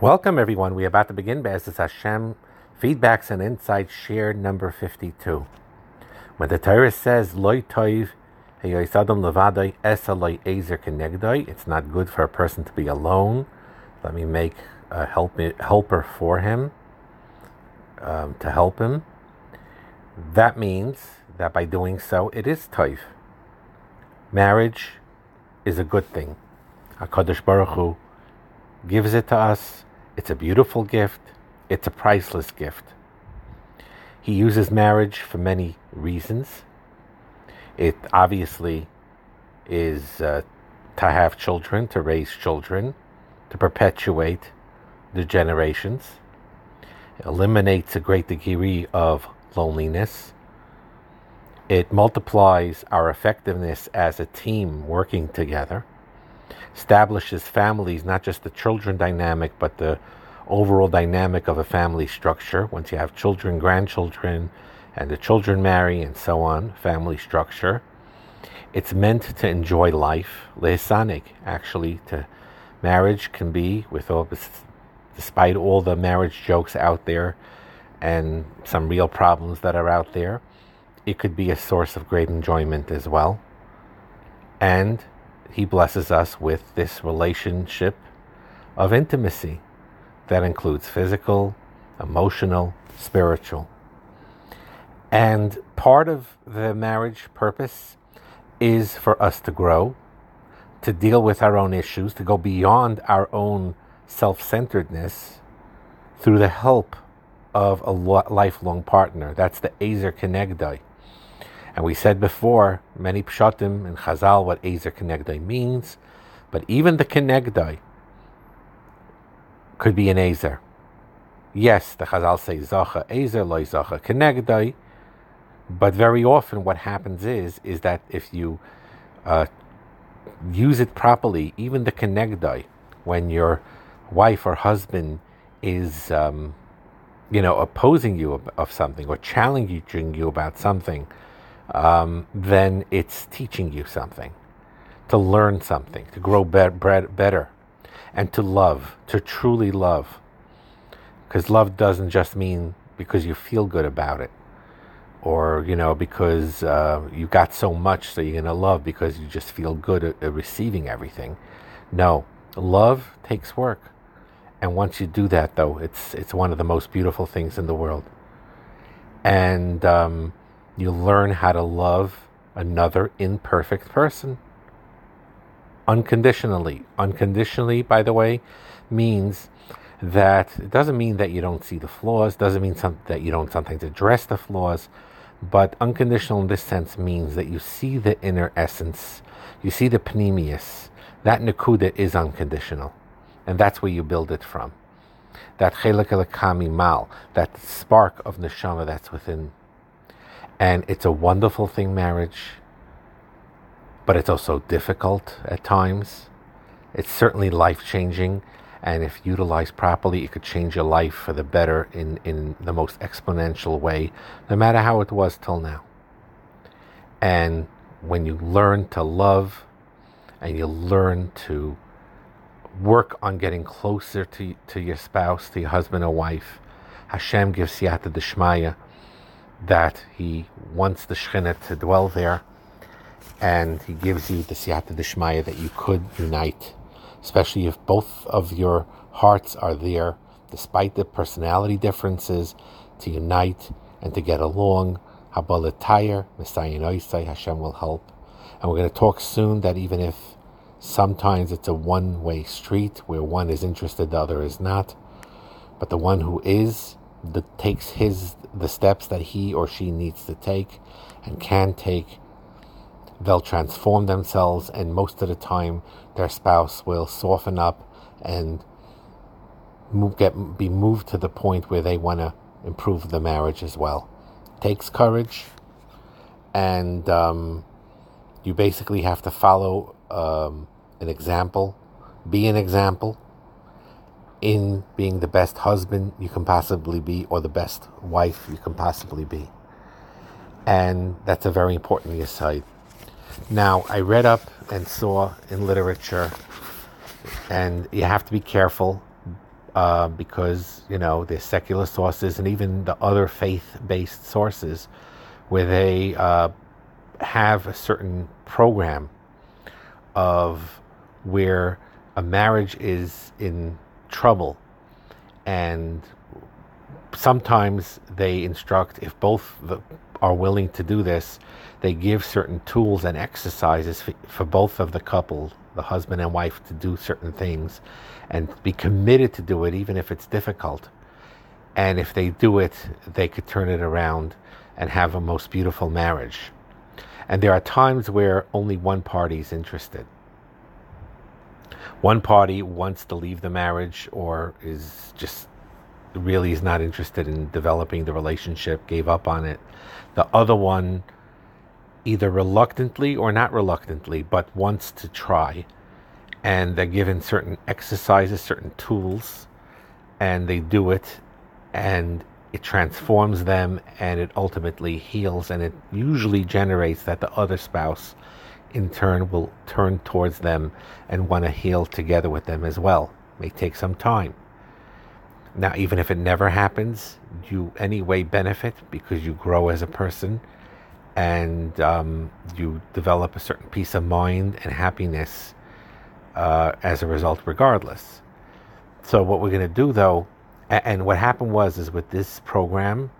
Welcome, everyone. We're about to begin Be'ezus Hashem Feedbacks and Insights Share number 52. When the Torah says, Loi toiv heyoisadam levadai esa loi ezer kenegdai, it's not good for a person to be alone. Let me make a help, helper for him, um, to help him. That means that by doing so, it is toiv. Marriage is a good thing. HaKadosh Baruch Hu gives it to us it's a beautiful gift. It's a priceless gift. He uses marriage for many reasons. It obviously is uh, to have children, to raise children, to perpetuate the generations. It eliminates a great degree of loneliness. It multiplies our effectiveness as a team working together establishes families, not just the children dynamic, but the overall dynamic of a family structure. Once you have children, grandchildren, and the children marry and so on, family structure. It's meant to enjoy life. Lehesanik, actually, to marriage can be, with all, despite all the marriage jokes out there and some real problems that are out there, it could be a source of great enjoyment as well. And he blesses us with this relationship of intimacy that includes physical, emotional, spiritual. And part of the marriage purpose is for us to grow, to deal with our own issues, to go beyond our own self centeredness through the help of a lifelong partner. That's the Ezer Kenegdai. And we said before, many pshatim in Chazal, what Azer Kenegdai means, but even the Kenegdai could be an Azer. Yes, the Chazal say Zacha Azer, loy Zacha Kenegdai, but very often what happens is, is that if you uh, use it properly, even the Kenegdai, when your wife or husband is, um, you know, opposing you of something or challenging you about something, um, then it's teaching you something, to learn something, to grow be- better, and to love, to truly love. Because love doesn't just mean because you feel good about it, or you know because uh, you got so much, so you're gonna love because you just feel good at, at receiving everything. No, love takes work, and once you do that, though, it's it's one of the most beautiful things in the world. And um, you learn how to love another imperfect person unconditionally. Unconditionally, by the way, means that it doesn't mean that you don't see the flaws, doesn't mean some, that you don't sometimes address the flaws, but unconditional in this sense means that you see the inner essence, you see the panemius. That nakuda is unconditional, and that's where you build it from. That chelik mal, that spark of neshama that's within and it's a wonderful thing, marriage, but it's also difficult at times. It's certainly life changing, and if utilized properly, it could change your life for the better in, in the most exponential way, no matter how it was till now. And when you learn to love and you learn to work on getting closer to, to your spouse, to your husband or wife, Hashem gives siyata deshmaya that he wants the Shekhinah to dwell there, and he gives you the Siyata Dishmaya that you could unite, especially if both of your hearts are there, despite the personality differences, to unite and to get along. Habalatayr, Messiah Oisai, Hashem will help. And we're going to talk soon that even if sometimes it's a one way street where one is interested, the other is not, but the one who is that takes his the steps that he or she needs to take and can take. They'll transform themselves and most of the time their spouse will soften up and move, get be moved to the point where they want to improve the marriage as well. Takes courage and um, you basically have to follow um, an example. Be an example in being the best husband you can possibly be or the best wife you can possibly be. And that's a very important aside. Now, I read up and saw in literature, and you have to be careful uh, because you know there's secular sources and even the other faith-based sources where they uh, have a certain program of where a marriage is in trouble. And sometimes they instruct if both the, are willing to do this they give certain tools and exercises for, for both of the couple the husband and wife to do certain things and be committed to do it even if it's difficult. And if they do it they could turn it around and have a most beautiful marriage. And there are times where only one party is interested one party wants to leave the marriage or is just really is not interested in developing the relationship, gave up on it. The other one either reluctantly or not reluctantly, but wants to try. And they're given certain exercises, certain tools, and they do it, and it transforms them, and it ultimately heals, and it usually generates that the other spouse in turn will turn towards them and want to heal together with them as well. It may take some time. Now, even if it never happens, you anyway benefit because you grow as a person and um, you develop a certain peace of mind and happiness uh, as a result, regardless. So, what we're going to do though, and what happened was, is with this program,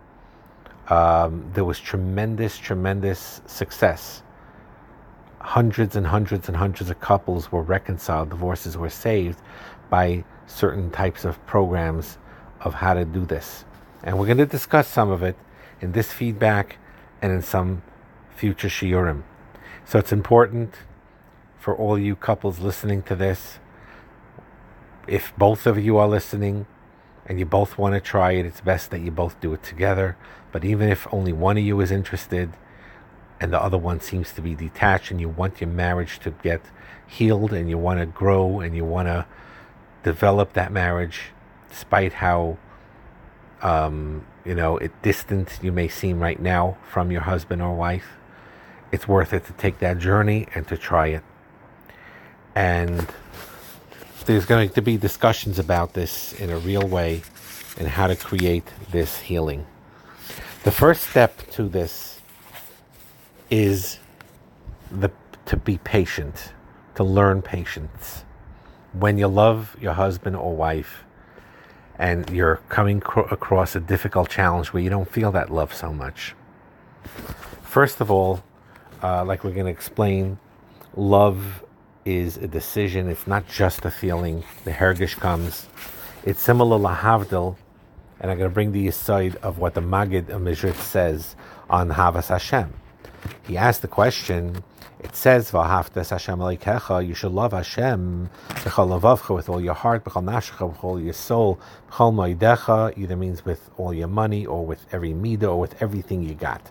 um, there was tremendous, tremendous success hundreds and hundreds and hundreds of couples were reconciled, divorces were saved by certain types of programs of how to do this. And we're going to discuss some of it in this feedback and in some future shiurim. So it's important for all you couples listening to this. If both of you are listening and you both want to try it, it's best that you both do it together. But even if only one of you is interested, and the other one seems to be detached and you want your marriage to get healed and you want to grow and you want to develop that marriage despite how um, you know it distant you may seem right now from your husband or wife it's worth it to take that journey and to try it. And there's going to be discussions about this in a real way and how to create this healing. The first step to this is the to be patient, to learn patience. When you love your husband or wife and you're coming cro- across a difficult challenge where you don't feel that love so much. First of all, uh, like we're going to explain, love is a decision. It's not just a feeling. The hergish comes. It's similar lahavdil, and I'm going to bring the aside of what the Magid of says on Havas Hashem. He asked the question. It says, "V'haftas Hashem Elokecha." You should love Hashem b'chol lavavcha with all your heart, b'chol nafshecha with all your soul, b'chol moedecha. Either means with all your money, or with every midah, or with everything you got.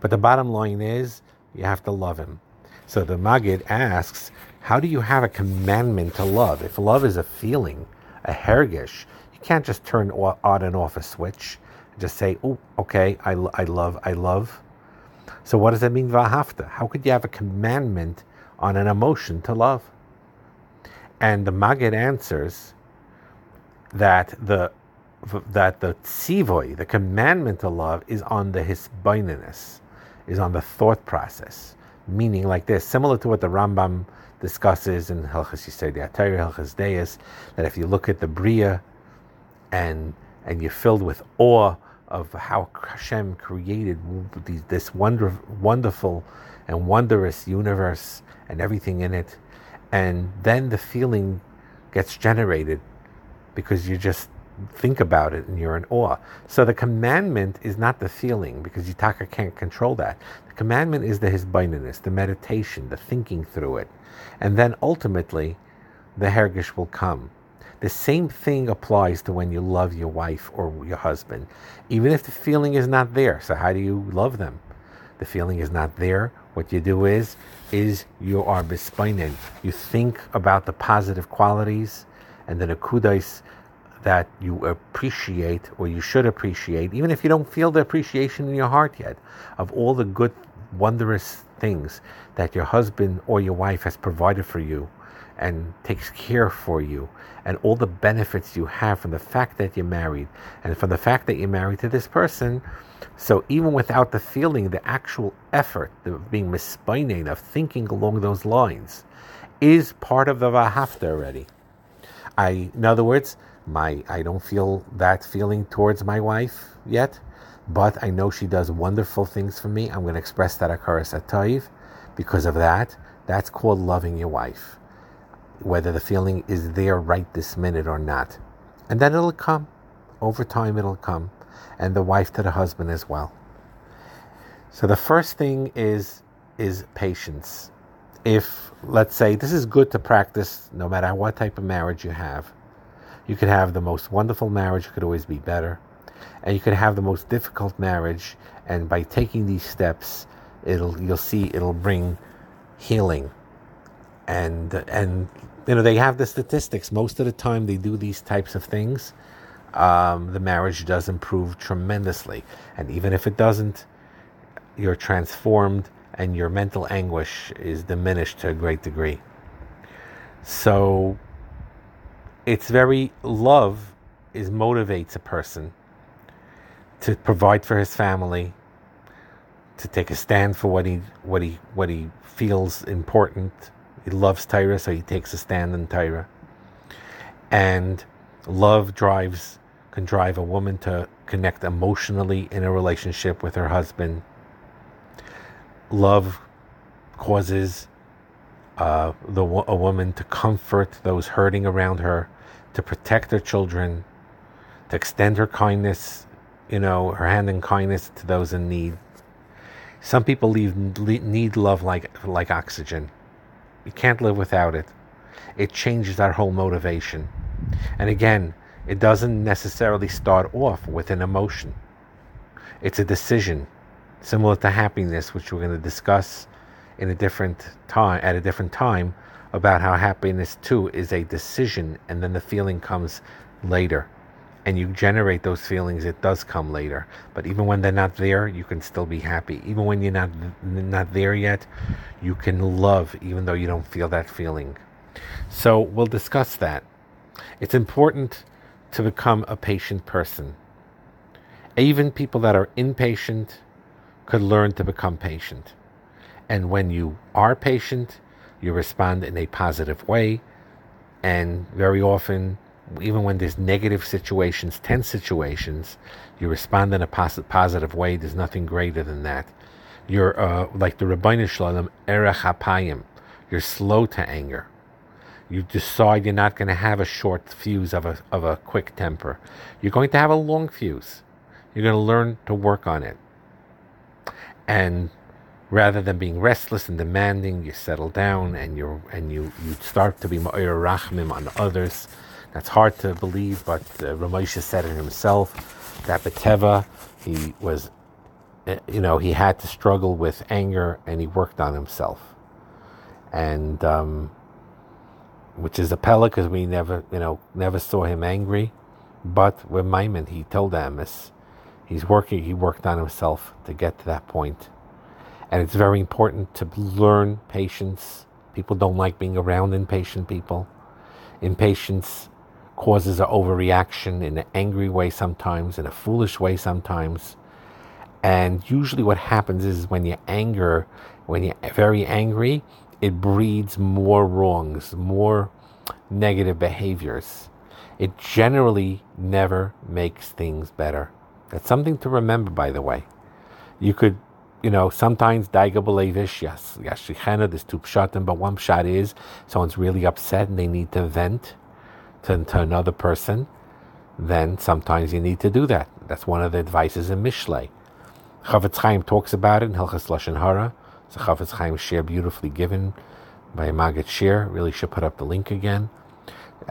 But the bottom line is, you have to love Him. So the Magid asks, how do you have a commandment to love? If love is a feeling, a hergish, you can't just turn on and off a switch. Just say, oh, okay, I, I love, I love. So what does that mean, vahafta? How could you have a commandment on an emotion to love? And the Magid answers that the that the tzivoy, the commandment to love, is on the hisbaininess, is on the thought process. Meaning like this, similar to what the Rambam discusses in Hilchas Yisrael Atayr, Hilchas Deis, that if you look at the Bria and and you're filled with awe of how Hashem created this wonder, wonderful and wondrous universe and everything in it. And then the feeling gets generated because you just think about it and you're in awe. So the commandment is not the feeling because Yitaka can't control that. The commandment is the hisbaininess, the meditation, the thinking through it. And then ultimately, the hergish will come. The same thing applies to when you love your wife or your husband, even if the feeling is not there. So how do you love them? The feeling is not there. What you do is, is you are bespining. You think about the positive qualities and the kudais that you appreciate or you should appreciate, even if you don't feel the appreciation in your heart yet, of all the good, wondrous things that your husband or your wife has provided for you and takes care for you and all the benefits you have from the fact that you're married and from the fact that you're married to this person. So even without the feeling, the actual effort of being misspaining, of thinking along those lines, is part of the vahafta already. I, in other words, my I don't feel that feeling towards my wife yet, but I know she does wonderful things for me. I'm going to express that akaras atayv because of that. That's called loving your wife whether the feeling is there right this minute or not. And then it'll come. Over time, it'll come. And the wife to the husband as well. So the first thing is is patience. If let's say this is good to practice no matter what type of marriage you have. You could have the most wonderful marriage, it could always be better. And you could have the most difficult marriage, and by taking these steps, it'll you'll see it'll bring healing and and you know they have the statistics. Most of the time they do these types of things. Um, the marriage does improve tremendously. And even if it doesn't you're transformed and your mental anguish is diminished to a great degree. So it's very love is motivates a person to provide for his family to take a stand for what he what he what he feels important he loves Torah, so he takes a stand in Torah. And love drives can drive a woman to connect emotionally in a relationship with her husband. Love causes uh, the a woman to comfort those hurting around her, to protect her children, to extend her kindness, you know, her hand in kindness to those in need. Some people leave, need love like like oxygen. You can't live without it. It changes our whole motivation. And again, it doesn't necessarily start off with an emotion. It's a decision, similar to happiness, which we're going to discuss in a different time at a different time about how happiness too is a decision and then the feeling comes later and you generate those feelings it does come later. But even when they're not there you can still be happy. Even when you're not not there yet you can love even though you don't feel that feeling. So we'll discuss that. It's important to become a patient person. Even people that are impatient could learn to become patient. And when you are patient you respond in a positive way. And very often even when there's negative situations, tense situations, you respond in a pos- positive way. There's nothing greater than that. You're uh, like the Rabbeinu Shalom, erech hapayim. You're slow to anger. You decide you're not going to have a short fuse of a, of a quick temper. You're going to have a long fuse. You're going to learn to work on it. And rather than being restless and demanding, you settle down and you and you, you start to be more rachmim on others that's hard to believe, but uh, Ramosha said it himself that Bateva, he was, uh, you know, he had to struggle with anger and he worked on himself. And, um, which is a pella because we never, you know, never saw him angry. But with Maimon, he told Amos, he's working, he worked on himself to get to that point. And it's very important to learn patience. People don't like being around impatient people. Impatience causes an overreaction in an angry way sometimes, in a foolish way sometimes. And usually, what happens is when you anger, when you're very angry, it breeds more wrongs, more negative behaviors. It generally never makes things better. That's something to remember, by the way. You could, you know, sometimes daiga belevish, yes, yes, there's two pshatim, but one pshat is someone's really upset and they need to vent to, to another person, then sometimes you need to do that. That's one of the advices in Mishlei. Chafetz Chaim talks about it in Hilchas Lashon Hara. It's a Chafetz Chaim share beautifully given by Maggid Shir. Really should put up the link again.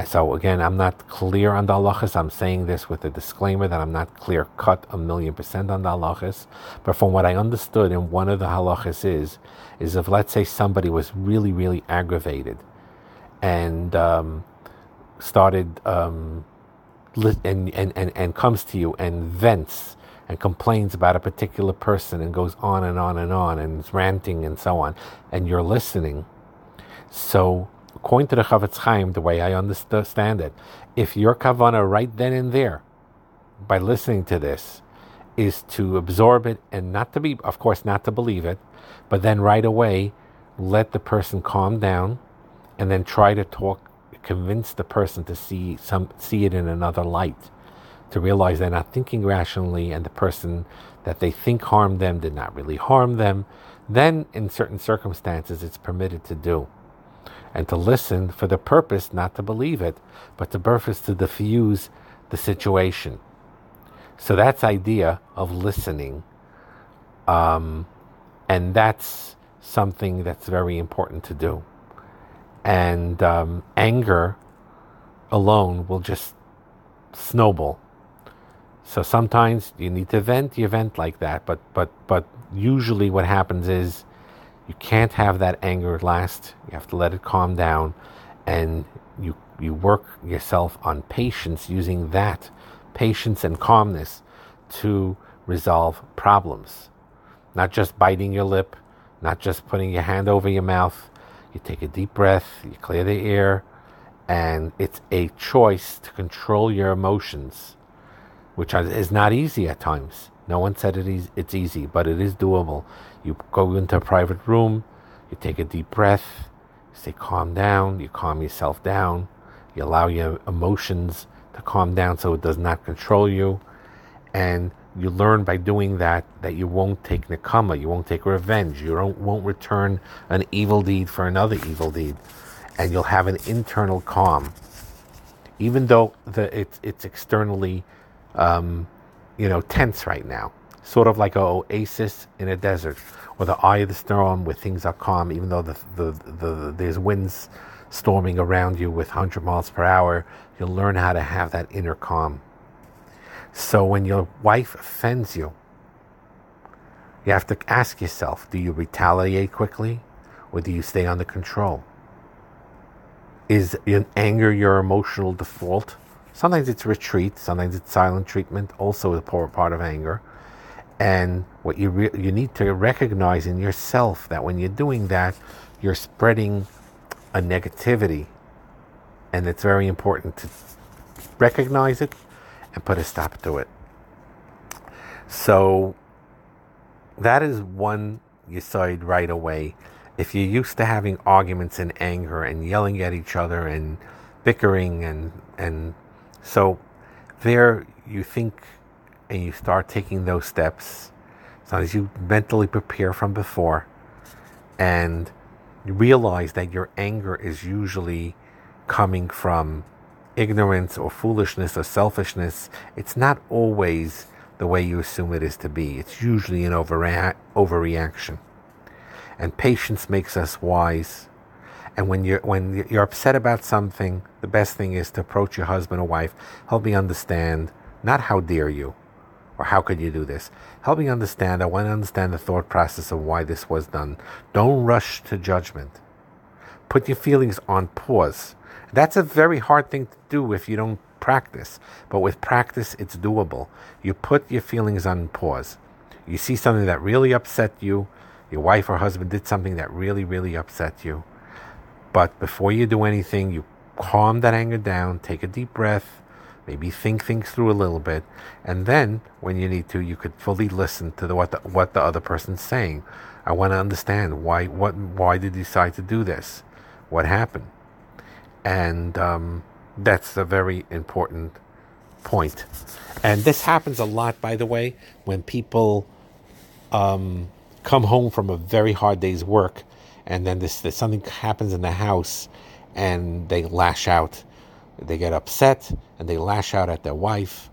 So again, I'm not clear on the halachas. I'm saying this with a disclaimer that I'm not clear cut a million percent on the halachas. But from what I understood, and one of the halachas is, is if let's say somebody was really, really aggravated, and um, started um, and, and, and, and comes to you and vents and complains about a particular person and goes on and on and on and is ranting and so on, and you're listening. So according to the Chofetz Chaim, the way I understand it, if your kavana right then and there, by listening to this, is to absorb it and not to be, of course, not to believe it, but then right away let the person calm down and then try to talk, convince the person to see some, see it in another light, to realize they're not thinking rationally and the person that they think harmed them did not really harm them. Then, in certain circumstances, it's permitted to do and to listen for the purpose not to believe it, but the purpose to diffuse the situation. So that's idea of listening, um, and that's something that's very important to do. And um, anger alone will just snowball. So sometimes you need to vent, you vent like that, but but but usually what happens is you can't have that anger last. You have to let it calm down, and you you work yourself on patience using that patience and calmness to resolve problems. Not just biting your lip, not just putting your hand over your mouth. You take a deep breath, you clear the air, and it's a choice to control your emotions, which is not easy at times. No one said it is, it's easy, but it is doable. You go into a private room, you take a deep breath, you stay calm down, you calm yourself down, you allow your emotions to calm down so it does not control you. And you learn by doing that that you won't take nakama, you won't take revenge, you won't return an evil deed for another evil deed, and you'll have an internal calm, even though the, it's it's externally, um, you know, tense right now, sort of like a oasis in a desert, or the eye of the storm where things are calm, even though the the, the there's winds storming around you with 100 miles per hour, you'll learn how to have that inner calm. So when your wife offends you, you have to ask yourself do you retaliate quickly or do you stay under control? Is anger your emotional default? Sometimes it's retreat, sometimes it's silent treatment, also a poor part of anger. And what you re- you need to recognize in yourself that when you're doing that, you're spreading a negativity, and it's very important to recognize it and put a stop to it. So that is one you decide right away. If you're used to having arguments and anger and yelling at each other and bickering and and so there you think and you start taking those steps as long as you mentally prepare from before and you realize that your anger is usually coming from ignorance or foolishness or selfishness, it's not always the way you assume it is to be. It's usually an overrea- overreaction. And patience makes us wise. And when you're when you're upset about something, the best thing is to approach your husband or wife. Help me understand, not how dare you, or how could you do this. Help me understand. I want to understand the thought process of why this was done. Don't rush to judgment. Put your feelings on pause that's a very hard thing to do if you don't practice. But with practice, it's doable. You put your feelings on pause. You see something that really upset you, your wife or husband did something that really, really upset you. But before you do anything, you calm that anger down, take a deep breath, maybe think things through a little bit, and then when you need to, you could fully listen to the, what the, what the other person's saying. I want to understand why what why did you decide to do this? What happened? And um, that's a very important point. And this happens a lot, by the way, when people um, come home from a very hard day's work and then this, this something happens in the house and they lash out. They get upset and they lash out at their wife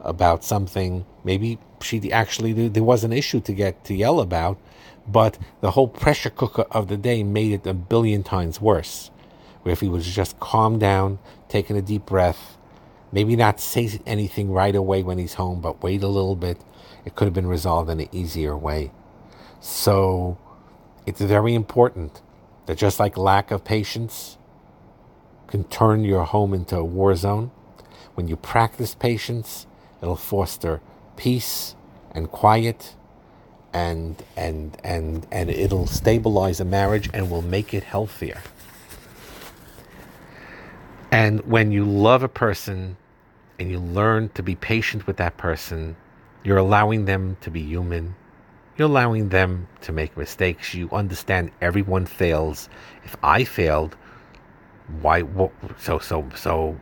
about something. Maybe she actually there was an issue to get to yell about, but the whole pressure cooker of the day made it a billion times worse where if he was just calm down, taking a deep breath, maybe not say anything right away when he's home, but wait a little bit, it could have been resolved in an easier way. So it's very important that just like lack of patience can turn your home into a war zone, when you practice patience, it'll foster peace and quiet and and and and it'll stabilize a marriage and will make it healthier. And when you love a person and you learn to be patient with that person, you're allowing them to be human. You're allowing them to make mistakes. You understand everyone fails. If I failed, why? So so so,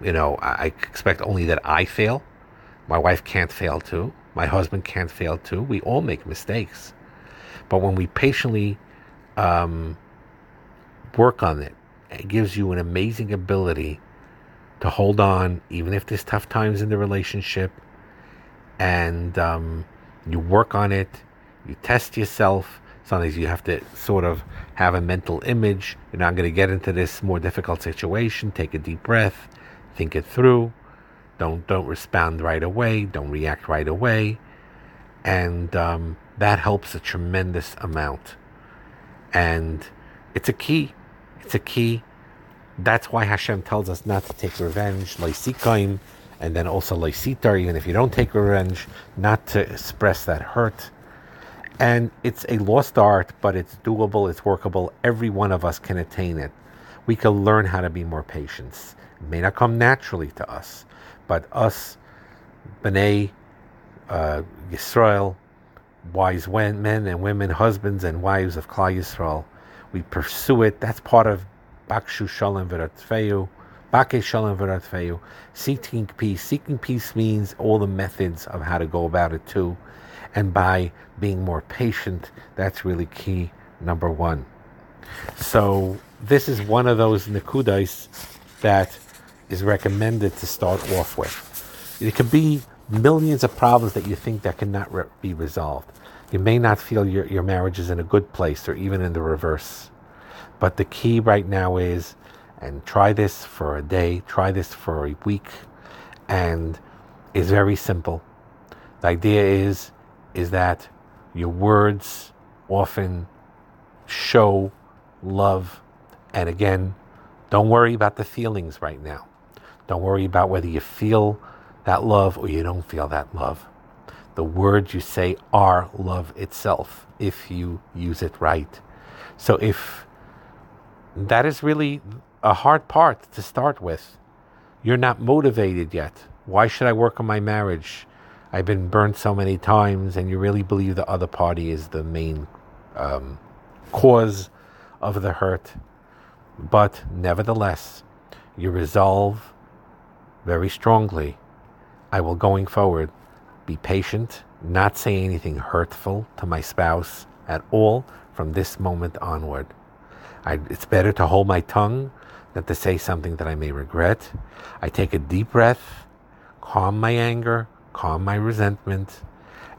you know, I expect only that I fail. My wife can't fail too. My husband can't fail too. We all make mistakes, but when we patiently um, work on it, it gives you an amazing ability to hold on, even if there's tough times in the relationship, and um, you work on it, you test yourself. Sometimes you have to sort of have a mental image. You're not going to get into this more difficult situation. Take a deep breath, think it through. Don't don't respond right away. Don't react right away, and um, that helps a tremendous amount. And it's a key. It's a key that's why Hashem tells us not to take revenge, loisikaim, and then also loisitar, even if you don't take revenge, not to express that hurt. And it's a lost art, but it's doable, it's workable. Every one of us can attain it. We can learn how to be more patient. It may not come naturally to us, but us, B'nai uh, Yisrael, wise men and women, husbands and wives of Klal Yisrael, we pursue it. That's part of Bakshu Shalom V'Ratfeu, Bake Shalom V'Ratfeu, seeking peace. Seeking peace means all the methods of how to go about it too. And by being more patient, that's really key number one. So this is one of those nikudais that is recommended to start off with. It can be millions of problems that you think that cannot re- be resolved. You may not feel your, your marriage is in a good place or even in the reverse. But the key right now is, and try this for a day, try this for a week, and it's very simple. The idea is, is that your words often show love. And again, don't worry about the feelings right now. Don't worry about whether you feel that love or you don't feel that love. The words you say are love itself if you use it right. So if that is really a hard part to start with. You're not motivated yet. Why should I work on my marriage? I've been burned so many times, and you really believe the other party is the main um, cause of the hurt. But nevertheless, you resolve very strongly I will going forward be patient, not say anything hurtful to my spouse at all from this moment onward. I, it's better to hold my tongue than to say something that I may regret. I take a deep breath, calm my anger, calm my resentment,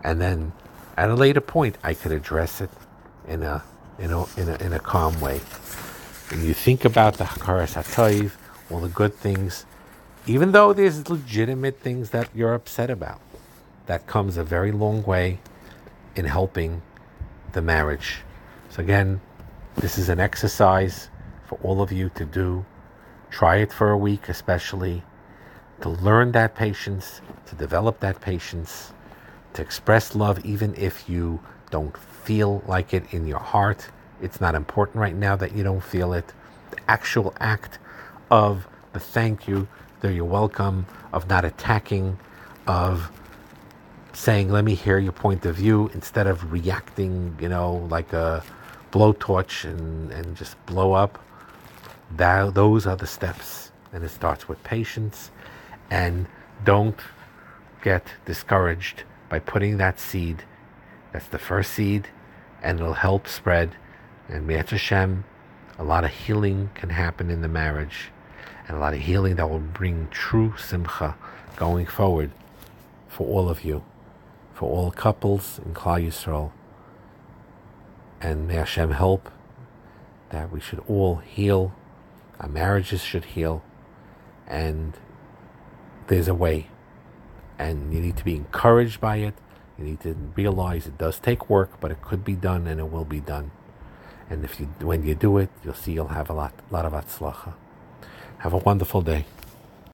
and then at a later point I could address it in a in a in a, in a calm way. When you think about the Hakaras HaToiv, all the good things, even though there's legitimate things that you're upset about, that comes a very long way in helping the marriage. So again, this is an exercise for all of you to do. Try it for a week, especially to learn that patience, to develop that patience, to express love even if you don't feel like it in your heart. It's not important right now that you don't feel it. The actual act of the thank you, the you're welcome, of not attacking, of saying, let me hear your point of view instead of reacting, you know, like a blowtorch and, and just blow up. That, those are the steps. And it starts with patience. And don't get discouraged by putting that seed. That's the first seed, and it'll help spread. And Mi'at Hashem, a lot of healing can happen in the marriage, and a lot of healing that will bring true simcha going forward for all of you, for all couples in Klal Yisrael. And may Hashem help that we should all heal, our marriages should heal, and there's a way. And you need to be encouraged by it. You need to realize it does take work, but it could be done and it will be done. And if you, when you do it, you'll see you'll have a lot, lot of atzlacha. Have a wonderful day.